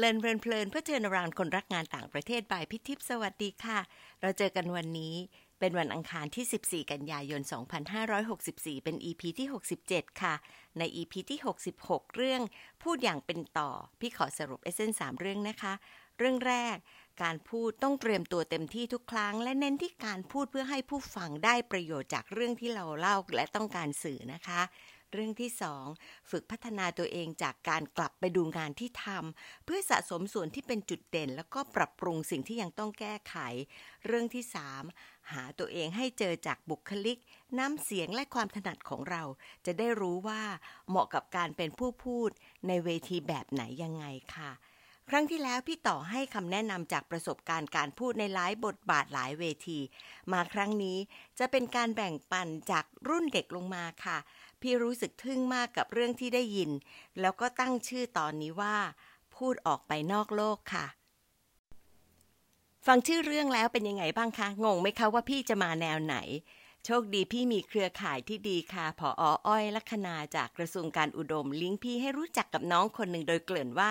เลินเพลินเพลินเพื่อเชิญรานคนรักงานต่างประเทศบายพิทิพสวัสดีค่ะ เราเจอกันวันนี้เป็นวันอังคารที่ 14 กันยายน 2564 เป็น EP ที่ 67 ค่ะ ใน EP ที่ 66 เรื่องพูดอย่างเป็นต่อ พี่ขอสรุปเอเซนสามเรื่องนะคะ เรื่องแรก การพูดต้องเตรียมตัวเต็มที่ทุกครั้ง และเน้นที่การพูดเพื่อให้ผู้ฟังได้ประโยชน์จากเรื่องที่เราเล่าและต้องการสื่อนะคะ เรื่องที่สองฝึกพัฒนาตัวเองจากการกลับไปดูงานที่ทำเพื่อสะสมส่วนที่เป็นจุดเด่น แล้วก็ปรับปรุงสิ่งที่ยังต้องแก้ไข เรื่องที่สามหาตัวเองให้เจอจากบุคลิก น้ำเสียงและความถนัดของเรา จะได้รู้ว่าเหมาะกับการเป็นผู้พูดในเวทีแบบไหนยังไงค่ะ ครั้งที่แล้วพี่ต่อให้คำแนะนำจากประสบการณ์การพูดในหลายบทบาทหลายเวที มาครั้งนี้จะเป็นการแบ่งปันจากรุ่นเด็กลงมาค่ะ พี่รู้สึกทึ่งมากกับเรื่องที่ได้ยิน แล้วก็ตั้งชื่อตอนนี้ว่า พูดออกไปนอกโลกค่ะ ฟังชื่อเรื่องแล้วเป็นยังไงบ้างคะ งงไหมคะว่าพี่จะมาแนวไหน โชคดีพี่มีเครือข่ายที่ดีค่ะ ผออ้อยลัคนาจากกระทรวงการอุดม ลิงก์พี่ให้รู้จักกับน้องคนหนึ่งโดยเกริ่นว่า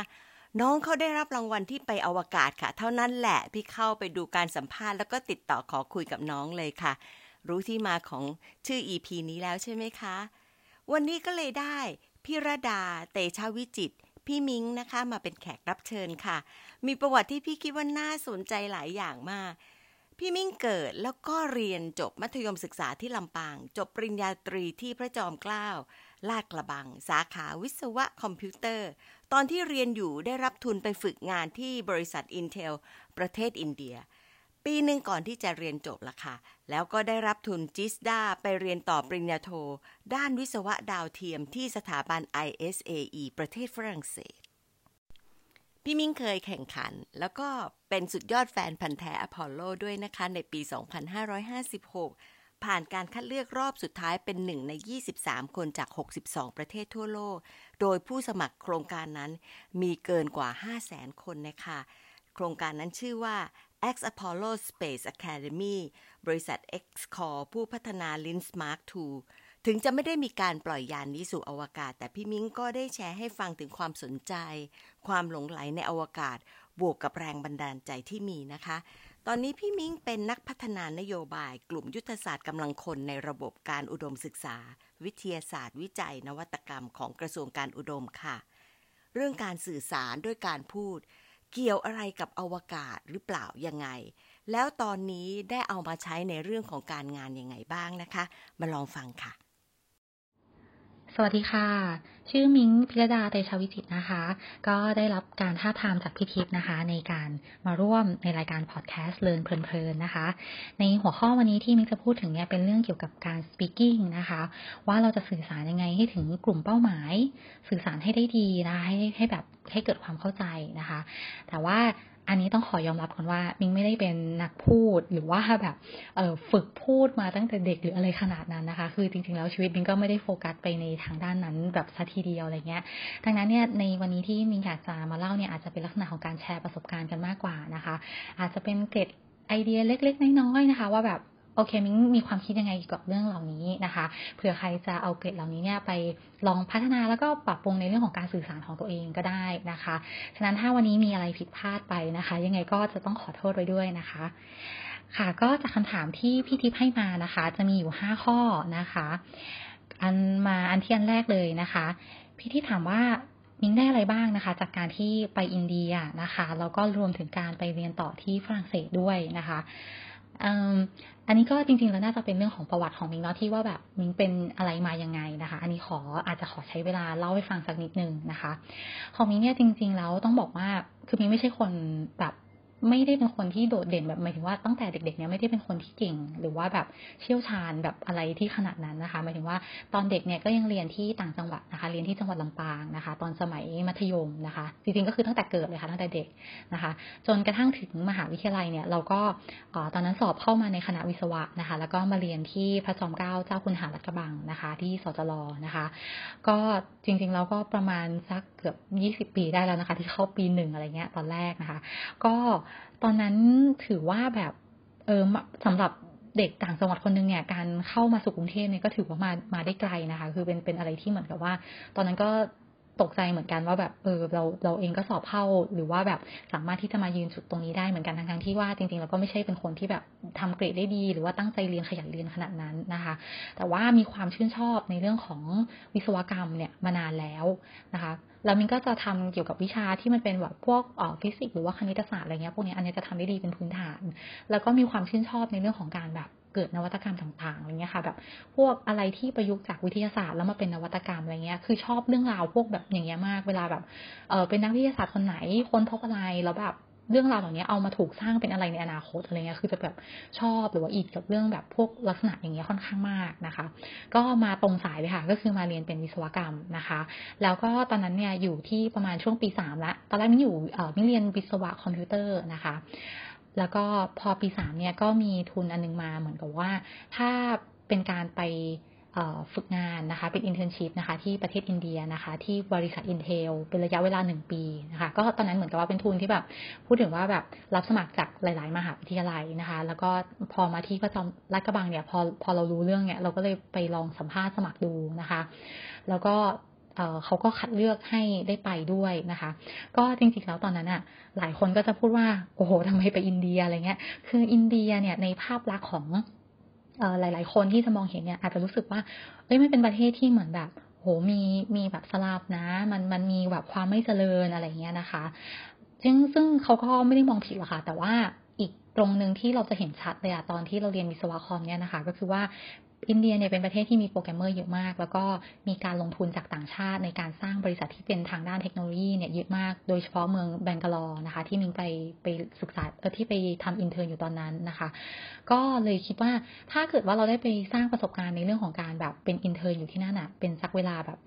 น้องเขาได้รับรางวัลที่ไปอวกาศค่ะ เท่านั้นแหละ พี่เข้าไปดูการสัมภาษณ์แล้วก็ติดต่อขอคุยกับน้องเลยค่ะ รู้ที่มาของชื่อ EP นี้แล้วใช่ไหมคะ วันนี้ก็เลยได้พี่ระดาเตชาวิจิต พี่มิงนะคะมาเป็นแขกรับเชิญค่ะ มีประวัติที่พี่คิดว่าน่าสนใจหลายอย่างมาก พี่มิ้งเกิดแล้วก็เรียนจบมัธยมศึกษาที่ลำปาง จบปริญญาตรีที่พระจอมเกล้าลาดกระบัง สาขาวิศวะคอมพิวเตอร์ ตอนที่เรียนอยู่ได้รับทุนไปฝึกงานที่บริษัท Intel ประเทศอินเดีย ปีหนึ่งก่อนที่จะเรียนจบละค่ะ แล้วก็ได้รับทุนจิสดาไปเรียนต่อปริญญาโท ด้านวิศวะดาวเทียมที่สถาบัน ISAE ประเทศฝรั่งเศส พี่มิ้งเคยแข่งขัน แล้วก็เป็นสุดยอดแฟนพันธุ์แท้อพอลโลด้วยนะคะในปี 2556 ผ่านการคัดเลือกรอบสุดท้ายเป็นหนึ่งใน 23 คนจาก 62 ประเทศทั่วโลก โดยผู้สมัครโครงการนั้นมีเกินกว่า 500,000 คนนะคะโครงการนั้นชื่อว่า X Apollo Space Academy บริษัท X Core ผู้พัฒนา Lens Mark II ถึงจะไม่ได้มีการปล่อยยานนี้สู่อวกาศ แต่พี่มิ้งก็ได้แชร์ให้ฟังถึงความสนใจ ความหลงไหลในอวกาศ บวกกับแรงบันดาลใจที่มีนะคะ ตอนนี้พี่มิ้งเป็นนักพัฒนานโยบาย กลุ่มยุทธศาสตร์กำลังคนในระบบการอุดมศึกษา วิทยาศาสตร์ วิจัย นวัตกรรมของกระทรวงการอุดมค่ะ เรื่องการสื่อสารด้วยการพูด เกี่ยวอะไรกับอวกาศหรือเปล่ายังไง แล้วตอนนี้ได้เอามาใช้ในเรื่องของการงานยังไงบ้างนะคะ มาลองฟังค่ะ สวัสดีค่ะ ชื่อมิ้งพิรดาเตชวิจิตนะคะ ก็ได้รับการท้าทามจากพี่ทิพย์นะคะ ในการมาร่วมในรายการพอดแคสต์เลินเพลินๆนะคะ ในหัวข้อวันนี้ที่มิ้งจะพูดถึงเนี่ยเป็นเรื่องเกี่ยวกับการ speaking นะคะ ว่าเราจะสื่อสารยังไงให้ถึงกลุ่มเป้าหมาย สื่อสารให้ได้ดีนะให้ให้แบบให้เกิดความเข้าใจนะคะ แต่ว่า อันนี้ต้องขอยอมรับก่อนว่ามิงไม่ได้เป็นนักพูดหรือว่าแบบเออฝึกพูดมาตั้งแต่เด็กหรืออะไรขนาดนั้นนะคะ คือจริงๆแล้วชีวิตมิงก็ไม่ได้โฟกัสไปในทางด้านนั้นแบบสัทีเดียวอะไรเงี้ย ดังนั้นเนี่ยในวันนี้ที่มิงอยากจะมาเล่าเนี่ยอาจจะเป็นลักษณะของการแชร์ประสบการณ์กันมากกว่านะคะ อาจจะเป็นเกร็ดไอเดียเล็ก ๆ น้อยๆนะคะ ว่าแบบ อเคมิ้งมีความคิดยังไงกับเรื่องเหล่านี้นะคะเผื่อใครจะเอาเกรดเหล่านี้เนี่ยไปลองพัฒนาแล้วก็ปรับปรุงในเรื่องของการสื่อสารของตัวเองก็ได้นะคะฉะนั้นถ้าวันนี้มีอะไรผิดพลาดไปนะคะ ยังไงก็จะต้องขอโทษไว้ด้วยนะคะ ค่ะก็จากคำถามที่พี่ทิพย์ให้มานะคะ จะมีอยู่ห้าข้อนะคะ อันมาอันที่อันแรกเลยนะคะ พี่ที่ถามว่ามิ้งได้อะไรบ้างนะคะ จากการที่ไปอินเดียนะคะแล้วก็รวมถึงการไปเรียนต่อที่ฝรั่งเศสด้วยนะคะ อันนี้ก็จริงๆแล้วน่าจะเป็นเรื่องของประวัติของมิงเนาะที่ว่าแบบมิงเป็นอะไรมายังไงนะคะ อันนี้ขออาจจะขอใช้เวลาเล่าให้ฟังสักนิดนึงนะคะ ของมิงเนี่ยจริง ๆ แล้วต้องบอกว่าคือมิงไม่ใช่คนแบบ ไม่ได้เป็นคนที่โดดเด่นแบบหมายถึงว่าตั้งแต่เด็กๆเนี่ยไม่ได้เป็นคนที่เก่ง หรือว่าแบบเชี่ยวชาญแบบอะไรที่ขนาดนั้นนะคะหมายถึงว่าตอนเด็กเนี่ยก็ยังเรียนที่ต่างจังหวัดนะคะ เรียนที่จังหวัดลำปางนะคะ ตอนสมัยมัธยมนะคะจริงๆก็คือตั้งแต่เกิดเลยค่ะตั้งแต่เด็กนะคะ จนกระทั่งถึงมหาวิทยาลัยเนี่ยเราก็ตอนนั้นสอบเข้ามาในคณะวิศวะนะคะ แล้วก็มาเรียนที่พระจอมเกล้าเจ้าคุณหารักบังนะคะ ที่สจลนะคะ ก็จริงๆเราก็ประมาณสักเกือบยี่สิบปีได้แล้วนะคะ ที่เข้าปีหนึ่งอะไรเงี้ย ตอนแรกนะคะ ก็ตอนนั้นถือว่าแบบเออสำหรับเด็กต่างจังหวัดคนนึงเนี่ยการเข้ามาสู่กรุงเทพเนี่ยก็ถือว่ามามาได้ไกลนะคะ คือเป็นเป็นอะไรที่เหมือนกับว่า ตอนนั้นก็ตกใจเหมือนกันว่าแบบเออเราเราเองก็สอบเข้าหรือว่าแบบสามารถที่จะมายืนจุดตรงนี้ได้เหมือนกันทั้งๆที่ว่าจริงๆเราก็ไม่ใช่เป็นคนที่แบบทำเกรดได้ดี หรือว่าตั้งใจเรียนขยันเรียนขนาดนั้นนะคะ แต่ว่ามีความชื่นชอบในเรื่องของวิศวกรรมเนี่ยมานานแล้วนะคะแล้วมินก็จะทำเกี่ยวกับวิชาที่มันเป็นแบบพวกฟิสิกส์หรือว่าคณิตศาสตร์อะไรเงี้ยพวกนี้อันนี้จะทำได้ดีเป็นพื้นฐาน แล้วก็มีความชื่นชอบในเรื่องของการแบบเกิดนวัตกรรมต่างๆอะไรเงี้ยค่ะแบบพวกอะไรที่ประยุกต์จากวิทยาศาสตร์แล้วมาเป็นนวัตกรรมอะไรเงี้ยคือชอบเรื่องราวพวกแบบอย่างเงี้ยมาก เวลาแบบเออเป็นนักวิทยาศาสตร์คนไหนค้นพบอะไรแล้วแบบ เรื่องราวเหล่านี้เอามาถูกสร้างเป็นอะไรในอนาคตอะไรเงี้ยคือจะแบบชอบหรือว่าอินกับเรื่องแบบพวกลักษณะอย่างเงี้ยค่อนข้างมากนะคะ ก็มาตรงสายเลยค่ะ ก็คือมาเรียนเป็นวิศวกรรมนะคะ แล้วก็ตอนนั้นเนี่ยอยู่ที่ประมาณช่วงปีสามละตอนแรกมิ้งอยู่เออมิ้งเรียนวิศวะคอมพิวเตอร์นะคะแล้วก็พอปีสามเนี่ยก็มีทุนอันนึงมาเหมือนกับว่า ถ้าเป็นการไป ฝึกงานนะคะ เป็น internship นะคะ ที่ประเทศอินเดียนะคะ ที่บริษัท Intel เป็นระยะเวลาหนึ่งปีนะคะ ก็ตอนนั้นเหมือนกับว่าเป็นทุนที่แบบ พูดถึงว่าแบบรับสมัครจากหลาย ๆ มหาวิทยาลัยนะคะ แล้วก็พอมาที่พระจอมลาดกระบังเนี่ย พอพอเรารู้เรื่องเนี่ย เราก็เลยไปลองสัมภาษณ์สมัครดูนะคะ แล้วก็เขาก็คัดเลือกให้ได้ไปด้วยนะคะ ก็จริงๆแล้วตอนนั้นอะหลายคนก็จะพูดว่า โอ้โหทำไมไปอินเดียอะไรเงี้ย คืออินเดียเนี่ยในภาพลักษณ์ของ หลาย ๆ คนที่จะมองเห็นเนี่ยอาจจะรู้สึกว่าเอ้ยไม่เป็นประเทศที่เหมือนแบบโหมีมีแบบสลับนะ มันมันมีแบบความไม่เจริญอะไรเงี้ยนะคะ ซึ่งซึ่งเขาก็ไม่ได้มองผิดหรอกค่ะ แต่ว่าอีกตรงหนึ่งที่เราจะเห็นชัดเลยอะตอนที่เราเรียนวิศวะคอมเนี่ยนะคะ ก็คือว่า อินเดียเนี่ยเป็นประเทศที่มีโปรแกรมเมอร์เยอะมาก แล้วก็มีการลงทุนจากต่างชาติในการสร้างบริษัทที่เป็นทางด้านเทคโนโลยีเนี่ยเยอะมาก โดยเฉพาะเมืองบังกาลอร์นะคะ ที่มิ้งไปไปศึกษาเออที่ไปทำ intern อยู่ตอนนั้นนะคะ ก็เลยคิดว่าถ้าเกิดว่าเราได้ไปสร้างประสบการณ์ในเรื่องของการแบบเป็น intern อยู่ที่นั่นอะเป็นสักเวลาแบบ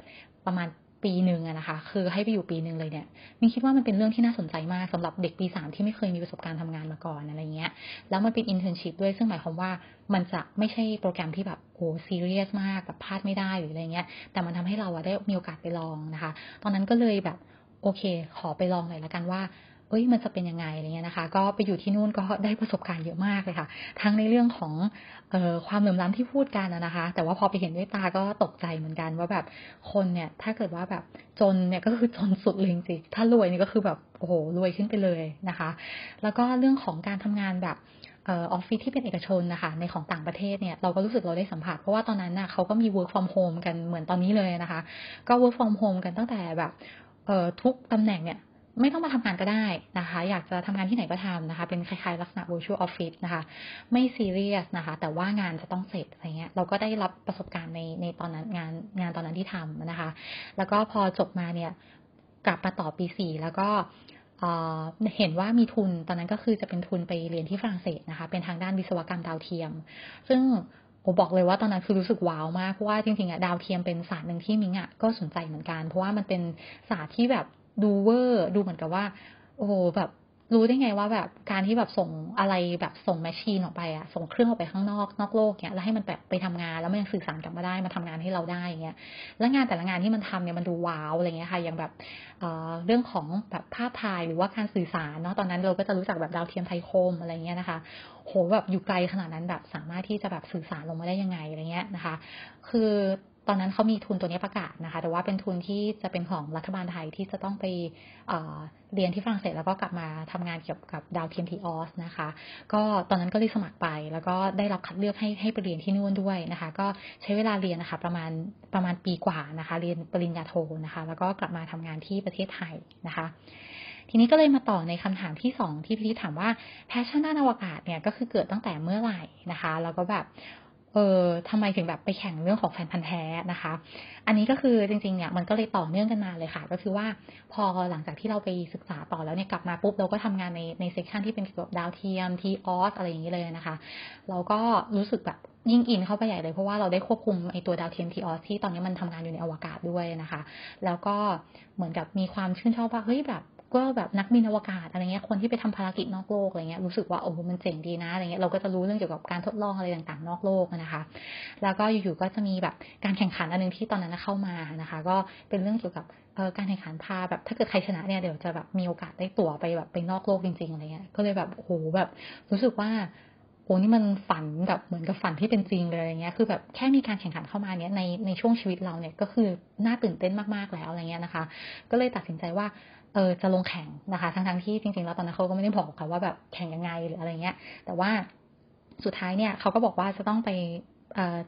ประมาณ ปีหนึ่งนะคะ คือให้ไปอยู่ปีหนึ่งเลยเนี่ยมิ้งคิดว่ามันเป็นเรื่องที่น่าสนใจมากสำหรับเด็กปีสามที่ไม่เคยมีประสบการณ์ทำงานมาก่อนอะไรเงี้ย แล้วมันเป็น internship ด้วยซึ่งหมายความว่ามันจะไม่ใช่โปรแกรมที่แบบโอ้ซีเรียสมากแบบพลาดไม่ได้หรืออะไรเงี้ย แต่มันทำให้เราได้มีโอกาสไปลองนะคะ ตอนนั้นก็เลยแบบโอเค ขอไปลองหน่อยละกันว่า เอ้ยมันจะเป็นยังไงอะไรเงี้ยนะคะ ก็ไปอยู่ที่นู่นก็ได้ประสบการณ์เยอะมากเลยค่ะ ทั้งในเรื่องของเอ่อความเหลื่อมล้ำที่พูดกันนะคะ แต่ว่าพอไปเห็นด้วยตาก็ตกใจเหมือนกันว่าแบบคนเนี่ย ถ้าเกิดว่าแบบจนเนี่ยก็คือจนสุดเลยจริงถ้ารวยนี่ก็คือแบบโอ้โหรวยขึ้นไปเลยนะคะ แล้วก็เรื่องของการทำงานแบบออฟฟิศที่เป็นเอกชนนะคะในของต่างประเทศเนี่ยเราก็รู้สึกเราได้สัมผัส เพราะว่าตอนนั้นน่ะเขาก็มี work from home กันเหมือนตอนนี้เลยนะคะ ก็ work from home กันตั้งแต่แบบทุกตำแหน่งเนี่ย ไม่ต้องมาทำงานก็ได้นะคะ อยากจะทำงานที่ไหนก็ทำนะคะ เป็นคล้ายๆ ลักษณะ virtual office นะคะ ไม่ซีเรียสนะคะ แต่ว่างานจะต้องเสร็จอะไรเงี้ย เราก็ได้รับประสบการณ์ในในตอนนั้นงานงานตอนนั้นที่ทำนะคะ แล้วก็พอจบมาเนี่ยกลับมาต่อปีสี่แล้วก็เห็นว่ามีทุนตอนนั้นก็คือจะเป็นทุนไปเรียนที่ฝรั่งเศสนะคะ เป็นทางด้านวิศวกรรมดาวเทียม ซึ่งต้องบอกเลยว่าตอนนั้นคือรู้สึกว้าวมากเพราะว่าจริงๆอะดาวเทียมเป็นศาสตร์หนึ่งที่มิ้งอะก็สนใจเหมือนกัน เพราะว่ามันเป็นศาสตร์ที่แบบ ดูเวอร์ ดูเหมือนกับว่า โอ้โหแบบรู้ได้ไงว่าแบบการที่แบบส่งอะไรแบบส่ง machine ออกไปอะส่งเครื่องออกไปข้างนอกนอกโลกเนี้ยแล้วให้มันแบบไปทำงานแล้วมันยังสื่อสารกลับมาได้มาทำงานให้เราได้อย่างเงี้ยแล้วงานแต่ละงานที่มันทำเนี่ยมันดูว้าวอะไรเงี้ยค่ะอย่างแบบเเรื่องของแบบภาพถ่ายหรือว่าการสื่อสารเนาะตอนนั้นเราก็จะรู้จักแบบดาวเทียมไทโคมอะไรเงี้ยนะคะโหแบบอยู่ไกลขนาดนั้นแบบสามารถที่จะแบบสื่อสารลงมาได้ยังไงอะไรเงี้ยนะคะ คือ ตอนนั้นเขามีทุนตัวนี้ประกาศนะคะ แต่ว่าเป็นทุนที่จะเป็นของรัฐบาลไทยที่จะต้องไปเเรียนที่ฝรั่งเศสแล้วก็กลับมาทำงานเกี่ยวกับดาวเทียมทีออสนะคะ ก็ตอนนั้นก็เลยสมัครไป แล้วก็ได้รับคัดเลือกให้ให้ไปเรียนที่นู่นด้วยนะคะ ก็ใช้เวลาเรียนนะคะ ประมาณประมาณปีกว่านะคะ เรียนปริญญาโทนะคะ แล้วก็กลับมาทำงานที่ประเทศไทยนะคะ ทีนี้ก็เลยมาต่อในคำถามที่สองที่พี่ถามว่า passion ด้านอวกาศเนี่ยก็คือเกิดตั้งแต่เมื่อไหร่นะคะ แล้วก็แบบ เออทำไมถึงแบบไปแข่งเรื่องของแฟนพันธุ์แท้นะคะ อันนี้ก็คือจริงๆเนี่ยมันก็เลยต่อเนื่องกันมาเลยค่ะ ก็คือว่าพอหลังจากที่เราไปศึกษาต่อแล้วเนี่ยกลับมาปุ๊บเราก็ทำงานในใน section ที่เป็นเกี่ยวกับดาวเทียมธีออสอะไรอย่างนี้เลยนะคะ เราก็รู้สึกแบบยิ่งอินเข้าไปใหญ่เลยเพราะว่าเราได้ควบคุมไอตัวดาวเทียมทีออสที่ตอนนี้มันทำงานอยู่ในอวกาศด้วยนะคะ แล้วก็เหมือนกับมีความชื่นชอบว่าเฮ้ยแบบ ก็แบบนักบินอวกาศอะไรเงี้ยคนที่ไปทำภารกิจนอกโลกอะไรเงี้ยรู้สึกว่าโอ้มันเจ๋งดีนะอะไรเงี้ยเราก็จะรู้เรื่องเกี่ยวกับการทดลองอะไรต่างๆ นอกโลกนะคะ แล้วก็อยู่ๆก็จะมีแบบการแข่งขันอันนึงที่ตอนนั้นเข้ามานะคะ ก็เป็นเรื่องเกี่ยวกับการแข่งขันพาแบบถ้าเกิดใครชนะเนี่ยเดี๋ยวจะแบบมีโอกาสได้ตั๋วไปแบบไปนอกโลกจริงๆอะไรเงี้ยก็เลยแบบโอ้โหแบบรู้สึกว่าโอ้นี่มันฝันแบบเหมือนกับฝันที่เป็นจริงเลยอะไรเงี้ย คือแบบแค่มีการแข่งขันเข้ามาเนี้ยในในช่วงชีวิตเราเนี่ยก็คือน่าตื่นเต้นมากๆแล้วอะไรเงี้ยนะคะ ก็เลยตัดสินใจว่า เออจะลงแข่งนะคะ ทั้งทั้งที่จริงๆแล้วตอนนั้นเขาก็ไม่ได้บอกค่ะว่าแบบแข่งยังไงหรืออะไรเงี้ย แต่ว่าสุดท้ายเนี่ยเขาก็บอกว่าจะต้องไป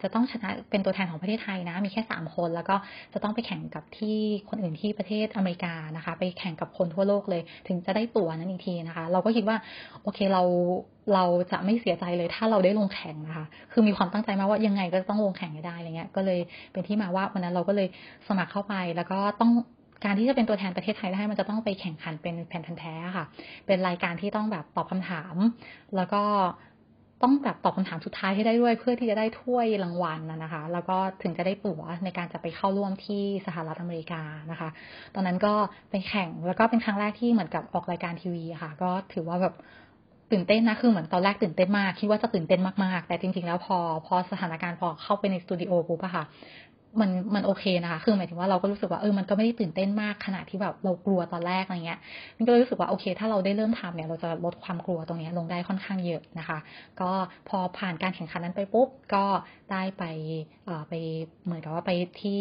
จะต้องชนะเป็นตัวแทนของประเทศไทยนะ มีแค่สามคน แล้วก็จะต้องไปแข่งกับที่คนอื่นที่ประเทศอเมริกานะคะ ไปแข่งกับคนทั่วโลกเลย ถึงจะได้ตั๋วนั้นอีกทีนะคะ เราก็คิดว่า โอเคเราเราจะไม่เสียใจเลยถ้าเราได้ลงแข่งนะคะ คือมีความตั้งใจมาว่ายังไงก็ต้องลงแข่งให้ได้อะไรเงี้ย ก็เลยเป็นที่มาว่าวันนั้นเราก็เลยสมัครเข้าไปแล้วก็ต้อง การที่จะเป็นตัวแทนประเทศไทยได้มันจะต้องไปแข่งขันเป็นแผ่นพันแท้ค่ะ เป็นรายการที่ต้องแบบตอบคำถาม แล้วก็ต้องแบบตอบคำถามสุดท้ายให้ได้ด้วย เพื่อที่จะได้ถ้วยรางวัลนะนะคะ แล้วก็ถึงจะได้ตั๋วในการจะไปเข้าร่วมที่สหรัฐอเมริกานะคะ ตอนนั้นก็ไปแข่งแล้วก็เป็นครั้งแรกที่เหมือนกับออกรายการทีวีค่ะ ก็ถือว่าแบบตื่นเต้นนะคือเหมือนตอนแรกตื่นเต้นมากคิดว่าจะตื่นเต้นมากๆ แต่จริงๆแล้วพอพอสถานการณ์พอเข้าไปในสตูดิโอปุ๊บอะค่ะ มันมันโอเคนะคะ คือหมายถึงว่าเราก็รู้สึกว่าเออมันก็ไม่ได้ตื่นเต้นมากขนาดที่แบบเรากลัวตอนแรกอะไรเงี้ย มันก็เลยรู้สึกว่าโอเค ถ้าเราได้เริ่มทำเนี่ยเราจะลดความกลัวตรงนี้ลงได้ค่อนข้างเยอะนะคะ ก็พอผ่านการแข่งขันนั้นไปปุ๊บก็ได้ไปเอ่อไปเหมือนกับว่าไปที่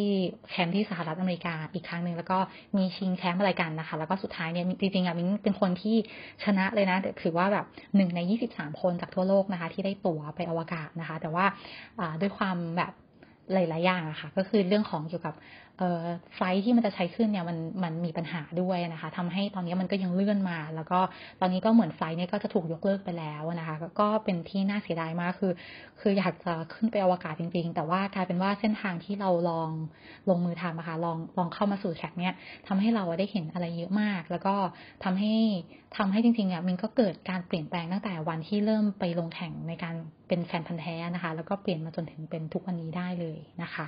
แคมป์ที่สหรัฐอเมริกาอีกครั้งหนึ่งแล้วก็มีชิงแชมป์อะไรกันนะคะ แล้วก็สุดท้ายเนี่ยจริงๆอะมิ้งเป็นคนที่ชนะเลยนะถือว่าแบบหนึ่งในยี่สิบสามคนจากทั่วโลกนะคะ ที่ได้ตั๋วไปอวกาศนะคะ แต่ว่าด้วยความแบบ หลาย ๆ อย่างอะค่ะ ก็คือเรื่องของเกี่ยวกับ ไฟที่มันจะใช้ขึ้นเนี่ยมันมันมีปัญหาด้วยนะคะทำให้ตอนนี้มันก็ยังเลื่อนมา แล้วก็ตอนนี้ก็เหมือนไฟเนี่ยก็จะถูกยกเลิกไปแล้วนะคะ ก็เป็นที่น่าเสียดายมากคือ คืออยากจะขึ้นไปอวกาศจริง ๆ แต่ว่ากลายเป็นว่าเส้นทางที่เราลองลงมือทำนะคะลองลองเข้ามาสู่แขกเนี่ยทำให้เราได้เห็นอะไรเยอะมาก แล้วก็ทำให้ทำให้จริงๆอะมันก็เกิดการเปลี่ยนแปลงตั้งแต่วันที่เริ่มไปลงแข่งในการเป็นแฟนพันธ์แท้นะคะ แล้วก็เปลี่ยนมาจนถึงเป็นทุกวันนี้ได้เลยนะคะ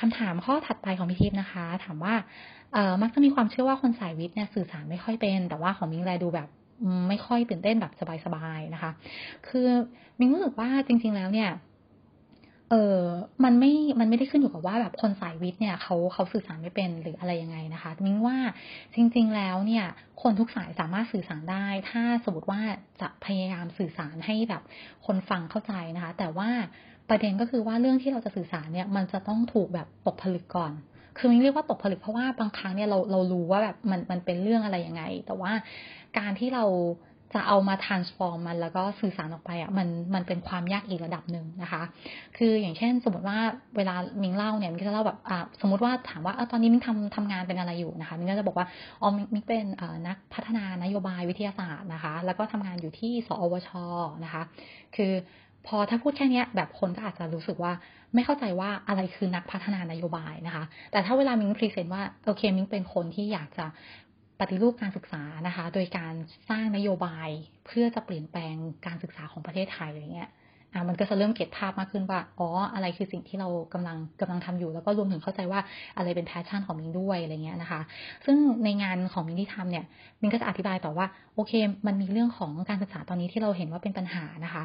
คำถามข้อถัดไปของพี่ทิพย์นะคะ ถามว่าเออมักจะมีความเชื่อว่าคนสายวิทย์เนี่ยสื่อสารไม่ค่อยเป็น แต่ว่าของมิงแลดูแบบไม่ค่อยตื่นเต้นแบบสบายๆนะคะ คือมิงรู้สึกว่าจริง ๆ แล้วเนี่ยเออมันไม่ มันไม่ได้ขึ้นอยู่กับว่าแบบคนสายวิทย์เนี่ยเขาเขาสื่อสารไม่เป็นหรืออะไรยังไงนะคะมิ้งว่าจริง ๆ แล้วเนี่ย คนทุกสายสามารถสื่อสารได้ ถ้าสมมติว่าจะพยายามสื่อสารให้แบบคนฟังเข้าใจนะคะ แต่ว่า ประเด็นก็คือว่าเรื่องที่เราจะสื่อสารเนี่ย มันจะต้องถูกแบบตกผลึกก่อน คือมันเรียกว่าตกผลึกเพราะว่าบางครั้งเนี่ยเราเรารู้ว่าแบบมันมันเป็นเรื่องอะไรยังไง แต่ว่าการที่เราจะเอามา transform มันแล้วก็สื่อสารออกไปอะมันมันเป็นความยากอีกระดับหนึ่งนะคะ คืออย่างเช่น สมมติว่าเวลามิงเล่าเนี่ยมิงจะเล่าแบบอ่าสมมติว่าถามว่าเออตอนนี้มิงทำทำงานเป็นอะไรอยู่นะคะมิงก็จะบอกว่าอ๋อมิงเป็นนักพัฒนานโยบายวิทยาศาสตร์นะคะ แล้วก็ทำงานอยู่ที่สอวชนะคะ คือ พอถ้าพูดแค่นี้แบบคนก็อาจจะรู้สึกว่าไม่เข้าใจว่าอะไรคือนักพัฒนานโยบายนะคะ แต่ถ้าเวลามิง present ว่าโอเคมิงเป็นคนที่อยากจะปฏิรูปการศึกษานะคะ โดยการสร้างนโยบายเพื่อจะเปลี่ยนแปลงการศึกษาของประเทศไทยอะไรเงี้ย อ่ามันก็จะเริ่ม get ภาพมากขึ้นว่าอ๋ออะไรคือสิ่งที่เรากำลังกำลังทำอยู่ แล้วก็รวมถึงเข้าใจว่าอะไรเป็น passion ของมิงด้วยอะไรเงี้ยนะคะ ซึ่งในงานของมิงที่ทำเนี่ยมิงก็จะอธิบายต่อว่าโอเค มันมีเรื่องของการศึกษาตอนนี้ที่เราเห็นว่าเป็นปัญหานะคะ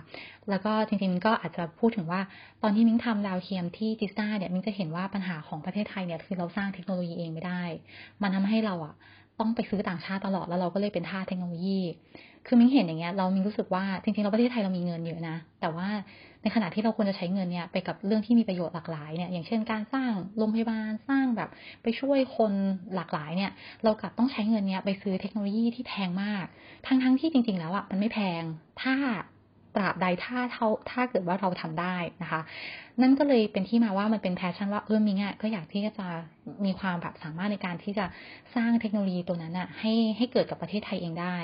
แล้วก็จริงๆมิงก็อาจจะพูดถึงว่าตอนที่มิงทำดาวเทียมที่ GISTDA เนี่ยมิงจะเห็นว่าปัญหาของประเทศไทยเนี่ยคือเราสร้างเทคโนโลยีเองไม่ได้ มันทำให้เราอะต้องไปซื้อต่างชาติตลอดแล้วเราก็เลยเป็นทาสเทคโนโลยี คือมิ้งเห็นอย่างเงี้ยเรามิงรู้สึกว่าจริงๆเราประเทศไทยเรามีเงินเยอะนะ แต่ว่าในขณะที่เราควรจะใช้เงินเนี่ยไปกับเรื่องที่มีประโยชน์หลากหลายเนี่ยอย่างเช่นการสร้างโรงพยาบาลสร้างแบบไปช่วยคนหลากหลายเนี่ย เรากลับต้องใช้เงินเนี่ยไปซื้อเทคโนโลยีที่แพงมาก ทั้งๆที่จริง ๆ แล้วอะมันไม่แพง ถ้า ตราบใดถ้าเท่าถ้าเกิดว่าเราทำได้นะคะ นั่นก็เลยเป็นที่มาว่ามันเป็น passion ว่าเออมิงอะก็อยากที่จะมีความแบบสามารถในการที่จะสร้างเทคโนโลยีตัวนั้นอะให้ให้เกิดกับประเทศไทยเองได้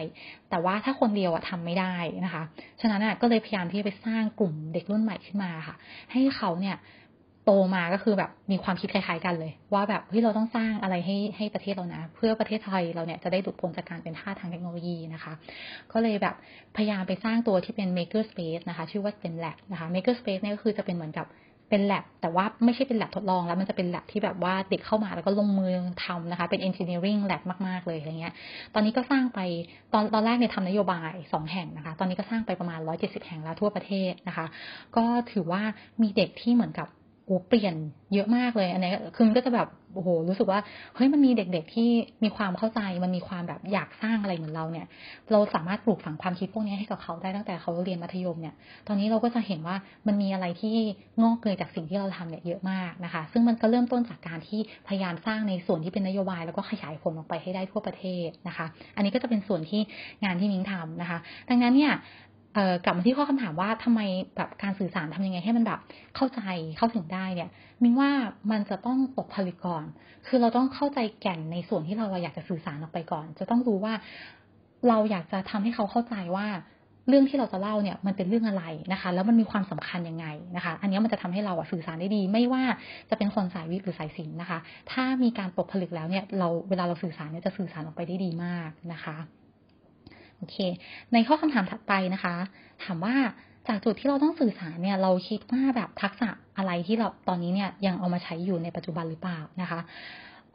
แต่ว่าถ้าคนเดียวอะทำไม่ได้นะคะ ฉะนั้นอะก็เลยพยายามที่จะไปสร้างกลุ่มเด็กรุ่นใหม่ขึ้นมาค่ะ ให้เขาเนี่ย โตมาก็คือแบบมีความคิดคล้ายๆกันเลย ว่าแบบเฮ้ยเราต้องสร้างอะไรให้ให้ประเทศเรานะ เพื่อประเทศไทยเราเนี่ยจะได้ดุดพ้นจากการเป็นท่าทางเทคโนโลยีนะคะ ก็เลยแบบพยายามไปสร้างตัวที่เป็น maker space นะคะ ชื่อว่าเป็น lab นะคะ maker space เนี่ยก็คือจะเป็นเหมือนกับเป็นแลบแต่ว่าไม่ใช่เป็นแลบทดลองแล้วมันจะเป็นแลบที่แบบว่าเด็กเข้ามาแล้วก็ลงมือทำนะคะ เป็น engineering lab มากๆเลยอะไรเงี้ย ตอนนี้ก็สร้างไปตอนตอนแรกเนี่ยทำนโยบายสองแห่งนะคะ ตอนนี้ก็สร้างไปประมาณร้อยเจ็ดสิบแห่งแล้วทั่วประเทศนะคะ ก็ถือว่ามีเด็กที่เหมือนกับ โอ้เปลี่ยนเยอะมากเลย อันนี้คือมันก็จะแบบโอ้โหรู้สึกว่าเฮ้ยมันมีเด็กๆที่มีความเข้าใจมันมีความแบบอยากสร้างอะไรเหมือนเราเนี่ย เราสามารถปลูกฝังความคิดพวกนี้ให้กับเขาได้ตั้งแต่เขาเรียนมัธยมเนี่ย ตอนนี้เราก็จะเห็นว่ามันมีอะไรที่งอกเกิดจากสิ่งที่เราทำเนี่ยเยอะมากนะคะ ซึ่งมันก็เริ่มต้นจากการที่พยายามสร้างในส่วนที่เป็นนโยบายแล้วก็ขยายผลออกไปให้ได้ทั่วประเทศนะคะ อันนี้ก็จะเป็นส่วนที่งานที่มิ้งทำนะคะ ดังนั้นเนี่ย กลับมาที่ข้อคำถามว่าทำไมแบบการสื่อสารทำยังไงให้มันแบบเข้าใจเข้าถึงได้เนี่ยมินว่ามันจะต้องตกผลึกก่อน คือเราต้องเข้าใจแก่นในส่วนที่เราอยากจะสื่อสารออกไปก่อน จะต้องรู้ว่าเราอยากจะทำให้เขาเข้าใจว่าเรื่องที่เราจะเล่าเนี่ยมันเป็นเรื่องอะไรนะคะ แล้วมันมีความสำคัญยังไงนะคะ อันนี้มันจะทำให้เราสื่อสารได้ดี ไม่ว่าจะเป็นคนสายวิทย์หรือสายศิลป์นะคะ ถ้ามีการตกผลึกแล้วเนี่ยเราเวลาเราสื่อสารเนี่ยจะสื่อสารออกไปได้ดีมากนะคะ โอเค ในข้อคำถามถัดไปนะคะ ถามว่าจากจุดที่เราต้องสื่อสารเนี่ย เราคิดว่าแบบทักษะอะไรที่เราตอนนี้เนี่ยยังเอามาใช้อยู่ในปัจจุบันหรือเปล่านะคะ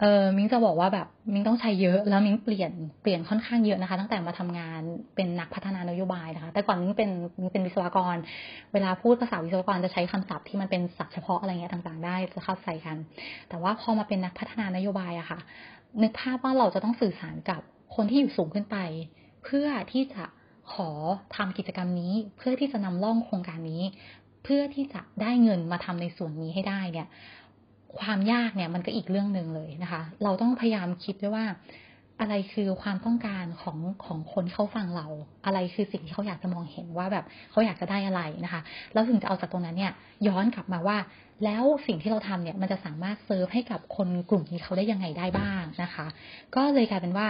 เออมิ้งจะบอกว่าแบบมิ้งต้องใช้เยอะ แล้วมิ้งเปลี่ยนเปลี่ยนค่อนข้างเยอะนะคะ ตั้งแต่มาทำงานเป็นนักพัฒนานโยบายนะคะ แต่ก่อนมิ้งเป็นมิ้งเป็นวิศวกร เวลาพูดภาษาวิศวกรจะใช้คำศัพท์ที่มันเป็นศัพท์เฉพาะอะไรเงี้ยต่างๆ ได้จะเข้าใจกัน แต่ว่าพอมาเป็นนักพัฒนานโยบายอะค่ะ นึกภาพว่าเราจะต้องสื่อสารกับคนที่อยู่สูงขึ้นไป เพื่อที่จะขอทำกิจกรรมนี้ เพื่อที่จะนำร่องโครงการนี้ เพื่อที่จะได้เงินมาทำในส่วนนี้ให้ได้เนี่ย ความยากเนี่ยมันก็อีกเรื่องหนึ่งเลยนะคะ เราต้องพยายามคิดด้วยว่า อะไรคือความต้องการของของคนเขาฟังเรา อะไรคือสิ่งที่เขาอยากจะมองเห็นว่าแบบเขาอยากจะได้อะไรนะคะ แล้วถึงจะเอาจากตรงนั้นเนี่ย ย้อนกลับมาว่า แล้วสิ่งที่เราทำเนี่ยมันจะสามารถเซิร์ฟให้กับคนกลุ่มนี้เขาได้ยังไงได้บ้างนะคะ ก็เลยกลายเป็นว่า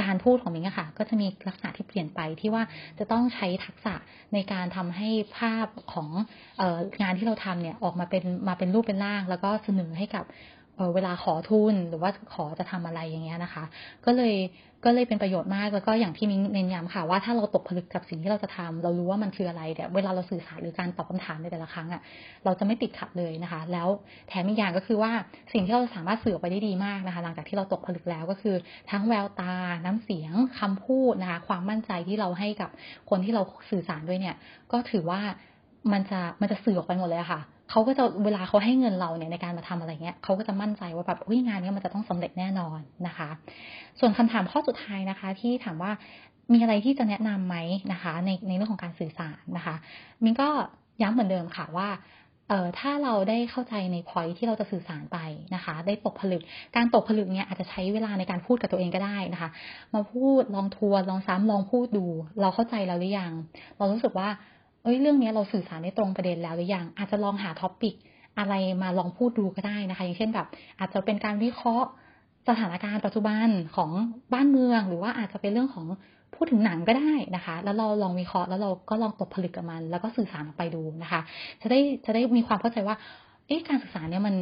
การพูดของมิงค่ะ ก็จะมีลักษณะที่เปลี่ยนไปที่ว่าจะต้องใช้ทักษะในการทำให้ภาพของอองานที่เราทำเนี่ยออกมาเป็นมาเป็นรูปเป็นร่าง แล้วก็เสนอให้กับ เวลาขอทุนหรือว่าขอจะทำอะไรอย่างเงี้ยนะคะ ก็เลยก็เลยเป็นประโยชน์มากแล้วก็อย่างที่มิ้งเน้นย้ำค่ะว่าถ้าเราตกผลึกกับสิ่งที่เราจะทำเรารู้ว่ามันคืออะไรเนี่ยเวลาเราสื่อสารหรือการตอบคาถามในแต่ละครั้งอะเราจะไม่ติดขัดเลยนะคะ แล้วแถมอีกอย่างก็คือว่าสิ่งที่เราสามารถสื่อออกไปได้ดีมากนะคะ หลังจากที่เราตกผลึกแล้วก็คือ ทั้งแววตา น้ำเสียงคำพูดนะคะความมั่นใจที่เราให้กับคนที่เราสื่อสารด้วยเนี่ย ก็ถือว่ามันจะมันจะสื่อออกไปหมดเลยค่ะ เขาก็จะเวลาเขาให้เงินเราเนี่ยในการมาทำอะไรเงี้ยเขาก็จะมั่นใจว่าแบบอุ้ยงานนี้มันจะต้องสำเร็จแน่นอนนะคะ ส่วนคำถามข้อสุดท้ายนะคะ ที่ถามว่ามีอะไรที่จะแนะนํำไหมนะคะ ในในเรื่องของการสื่อสารนะคะมินก็ย้ำเหมือนเดิมค่ะว่าเอ่อถ้าเราได้เข้าใจในพอยที่เราจะสื่อสารไปนะคะ ได้ตกผลึก การตกผลึกเนี่ยอาจจะใช้เวลาในการพูดกับตัวเองก็ได้นะคะ มาพูดลองทัวนลองซ้ำลองพูดดู เราเข้าใจแล้วหรือยัง เรารู้สึกว่า เอ้ยเรื่องนี้เราสื่อสารได้ตรงประเด็นแล้วหรือยังอาจจะลองหาท็อปิกอะไรมาลองพูดดูก็ได้นะคะ อย่างเช่นแบบ อาจจะเป็นการวิเคราะห์สถานการณ์ปัจจุบันของบ้านเมือง หรือว่าอาจจะเป็นเรื่องของพูดถึงหนังก็ได้นะคะ แล้วเราลองวิเคราะห์แล้วเราก็ลองตกผลึกกับมัน แล้วก็สื่อสารออกไปดูนะคะ จะได้จะได้มีความเข้าใจว่า เอ๊ะการสื่อสารเนี่ยมัน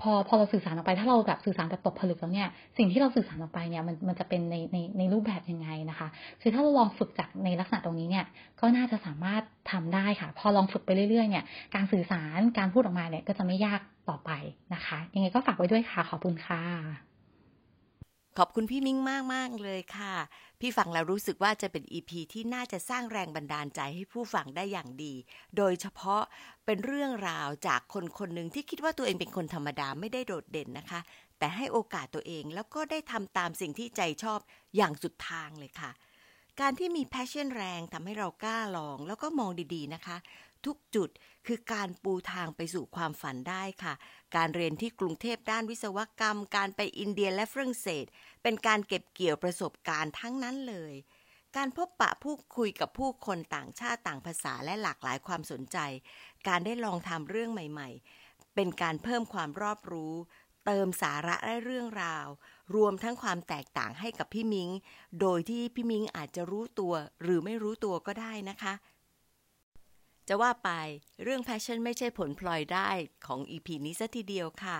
พอพอเราสื่อสารออกไปถ้าเราแบบสื่อสารแบบตกผลึกแล้วเนี่ยสิ่งที่เราสื่อสารออกไปเนี่ยมันมันจะเป็นในในในรูปแบบยังไง นะคะ คือถ้าเราลองฝึกจากในลักษณะตรงนี้เนี่ย ก็น่าจะสามารถทำได้ค่ะ พอลองฝึกไปเรื่อยๆ เนี่ย การสื่อสาร การพูดออกมาเนี่ย ก็จะไม่ยากต่อไปนะคะ ยังไงก็ฝากไว้ด้วยค่ะ ขอบคุณค่ะ ขอบคุณพี่มิ้งมากมากเลยค่ะ พี่ฟังแล้วรู้สึกว่าจะเป็นอีพีที่น่าจะสร้างแรงบันดาลใจให้ผู้ฟังได้อย่างดี โดยเฉพาะเป็นเรื่องราวจากคนคนหนึ่งที่คิดว่าตัวเองเป็นคนธรรมดาไม่ได้โดดเด่นนะคะ แต่ให้โอกาสตัวเองแล้วก็ได้ทำตามสิ่งที่ใจชอบอย่างสุดทางเลยค่ะ การที่มีแพชชั่นแรงทำให้เรากล้าลอง แล้วก็มองดีๆนะคะ ทุกจุดคือการปูทางไปสู่ความฝันได้ค่ะ การเรียนที่กรุงเทพด้านวิศวกรรม การไปอินเดียและฝรั่งเศส เป็นการเก็บเกี่ยวประสบการณ์ทั้งนั้นเลยการพบปะผู้คุยกับผู้คนต่างชาติต่างภาษาและหลากหลายความสนใจ การได้ลองทำเรื่องใหม่ ๆ เป็นการเพิ่มความรอบรู้ เติมสาระและเรื่องราว รวมทั้งความแตกต่างให้กับพี่มิงโดยที่พี่มิงอาจจะรู้ตัวหรือไม่รู้ตัวก็ได้นะคะ จะว่าไปเรื่อง passion ไม่ใช่ผลพลอยได้ของ EP นี้ซะทีเดียวค่ะ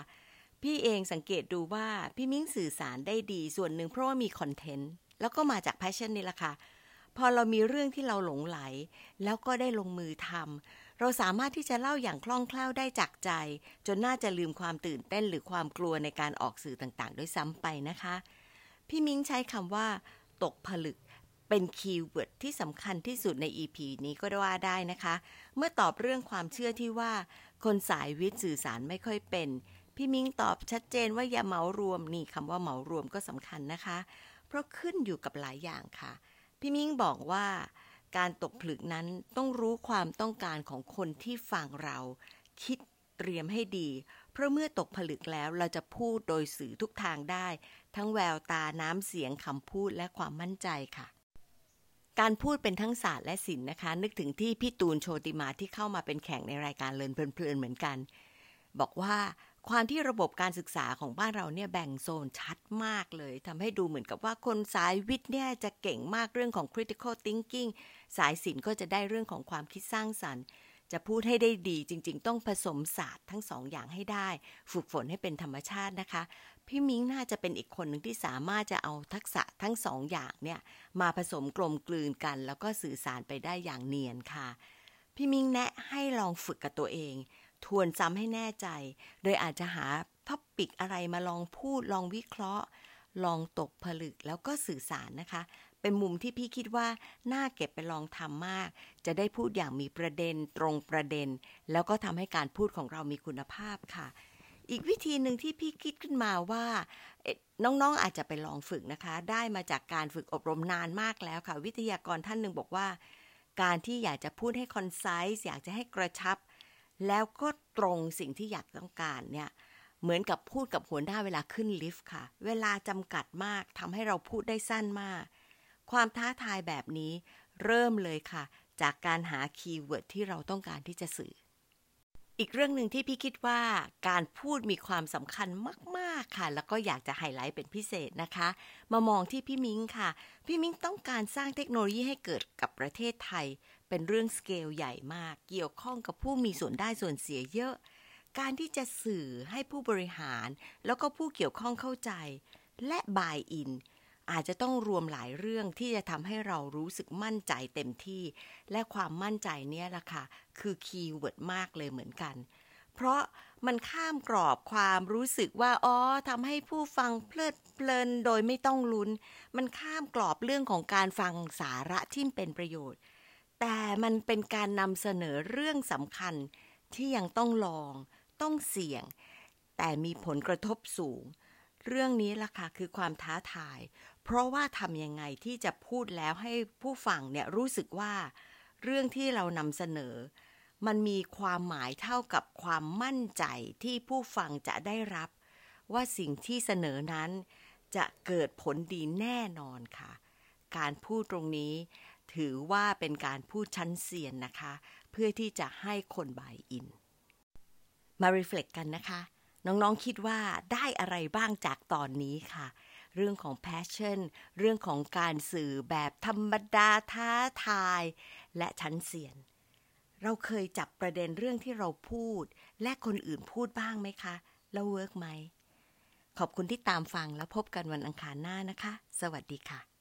พี่เองสังเกตดูว่าพี่มิ้งสื่อสารได้ดีส่วนหนึ่งเพราะว่ามี content แล้วก็มาจาก passion นี่แหละค่ะพอเรามีเรื่องที่เราหลงใหล แล้วก็ได้ลงมือทำ เราสามารถที่จะเล่าอย่างคล่องแคล่วได้จากใจ จนน่าจะลืมความตื่นเต้นหรือความกลัวในการออกสื่อต่างๆ ด้วยซ้ำไปนะคะ พี่มิ้งใช้คำว่า ตกผลึกเป็น keyword ที่สำคัญที่สุดใน EP นี้ก็ว่าได้นะคะ เมื่อตอบเรื่องความเชื่อที่ว่า คนสายวิทย์สื่อสารไม่ค่อยเป็น พี่มิ้งตอบชัดเจนว่าอย่าเหมารวมนี่คำว่าเหมารวมก็สำคัญนะคะ เพราะขึ้นอยู่กับหลายอย่างค่ะ พี่มิ้งบอกว่า การตกผลึกนั้นต้องรู้ความต้องการของคนที่ฟังเรา คิดเตรียมให้ดี เพราะเมื่อตกผลึกแล้วเราจะพูดโดยสื่อทุกทางได้ ทั้งแววตาน้ำเสียงคำพูดและความมั่นใจค่ะ การพูดเป็นทั้งศาสตร์และศิลป์นะคะ นึกถึงที่พี่ตูนโชติมาที่เข้ามาเป็นแข่งในรายการเลินเพลินเหมือนกัน บอกว่า ความที่ระบบการศึกษาของบ้านเราเนี่ยแบ่งโซนชัดมากเลยทำให้ดูเหมือนกับว่าคนสายวิทย์เนี่ยจะเก่งมากเรื่องของ critical thinking สายศิลป์ก็จะได้เรื่องของความคิดสร้างสรรค์ จะพูดให้ได้ดีจริง ๆ ต้องผสมศาสตร์ทั้งสองอย่างให้ได้ ฝึกฝนให้เป็นธรรมชาตินะคะ พี่มิ้งน่าจะเป็นอีกคนหนึ่งที่สามารถจะเอาทักษะทั้งสองอย่างเนี่ยมาผสมกลมกลืนกัน แล้วก็สื่อสารไปได้อย่างเนียนค่ะ พี่มิ้งแนะให้ลองฝึกกับตัวเอง ทวนซ้ำให้แน่ใจ โดยอาจจะหา topic อะไรมาลองพูดลองวิเคราะห์ ลองตกผลึกแล้วก็สื่อสารนะคะ เป็นมุมที่พี่คิดว่าน่าเก็บไปลองทำมาก จะได้พูดอย่างมีประเด็นตรงประเด็น แล้วก็ทำให้การพูดของเรามีคุณภาพค่ะ อีกวิธีหนึ่งที่พี่คิดขึ้นมาว่าน้องๆอาจจะไปลองฝึกนะคะ ได้มาจากการฝึกอบรมนานมากแล้วค่ะ วิทยากรท่านหนึ่งบอกว่า การที่อยากจะพูดให้ concise อยากจะให้กระชับ แล้วก็ตรงสิ่งที่อยากต้องการเนี่ยเหมือนกับพูดกับหัวหน้าเวลาขึ้นลิฟต์ค่ะ เวลาจำกัดมากทำให้เราพูดได้สั้นมาก ความท้าทายแบบนี้เริ่มเลยค่ะ จากการหา keyword ที่เราต้องการที่จะสื่อ อีกเรื่องหนึ่งที่พี่คิดว่าการพูดมีความสำคัญมาก ๆ ค่ะ แล้วก็อยากจะไฮไลท์เป็นพิเศษนะคะ มามองที่พี่มิ้งค่ะ พี่มิ้งต้องการสร้างเทคโนโลยีให้เกิดกับประเทศไทย เป็นเรื่องสเกลใหญ่มาก เกี่ยวข้องกับผู้มีส่วนได้ส่วนเสียเยอะ การที่จะสื่อให้ผู้บริหาร แล้วก็ผู้เกี่ยวข้องเข้าใจ และ buy-in อาจจะต้องรวมหลายเรื่องที่จะทำให้เรารู้สึกมั่นใจเต็มที่ และความมั่นใจเนี่ยแหละค่ะ คือ keyword มากเลยเหมือนกัน เพราะมันข้ามกรอบความรู้สึกว่าอ๋อทำให้ผู้ฟังเพลิดเพลินโดยไม่ต้องลุ้น มันข้ามกรอบเรื่องของการฟังสาระที่เป็นประโยชน์ แต่มันเป็นการนำเสนอเรื่องสำคัญที่ยังต้องลอง ต้องเสี่ยง แต่มีผลกระทบสูงเรื่องนี้ล่ะค่ะคือความท้าทาย เพราะว่าทำยังไงที่จะพูดแล้วให้ผู้ฟังเนี่ยรู้สึกว่า เรื่องที่เรานำเสนอ มันมีความหมายเท่ากับความมั่นใจที่ผู้ฟังจะได้รับ ว่าสิ่งที่เสนอนั้น จะเกิดผลดีแน่นอนค่ะ การพูดตรงนี้ ถือว่าเป็นการพูดชั้นเซียนนะคะ เพื่อที่จะให้คนบายอิน มารีเฟล็กกันนะคะ น้องๆคิดว่าได้อะไรบ้างจากตอนนี้ค่ะ เรื่องของ passion เรื่องของการสื่อแบบธรรมดาท้าทาย และชั้นเสียน เราเคยจับประเด็นเรื่องที่เราพูด และคนอื่นพูดบ้างไหมคะ แล้ว work ไหม ขอบคุณที่ตามฟังแล้วพบกันวันอังคารหน้านะคะ สวัสดีค่ะ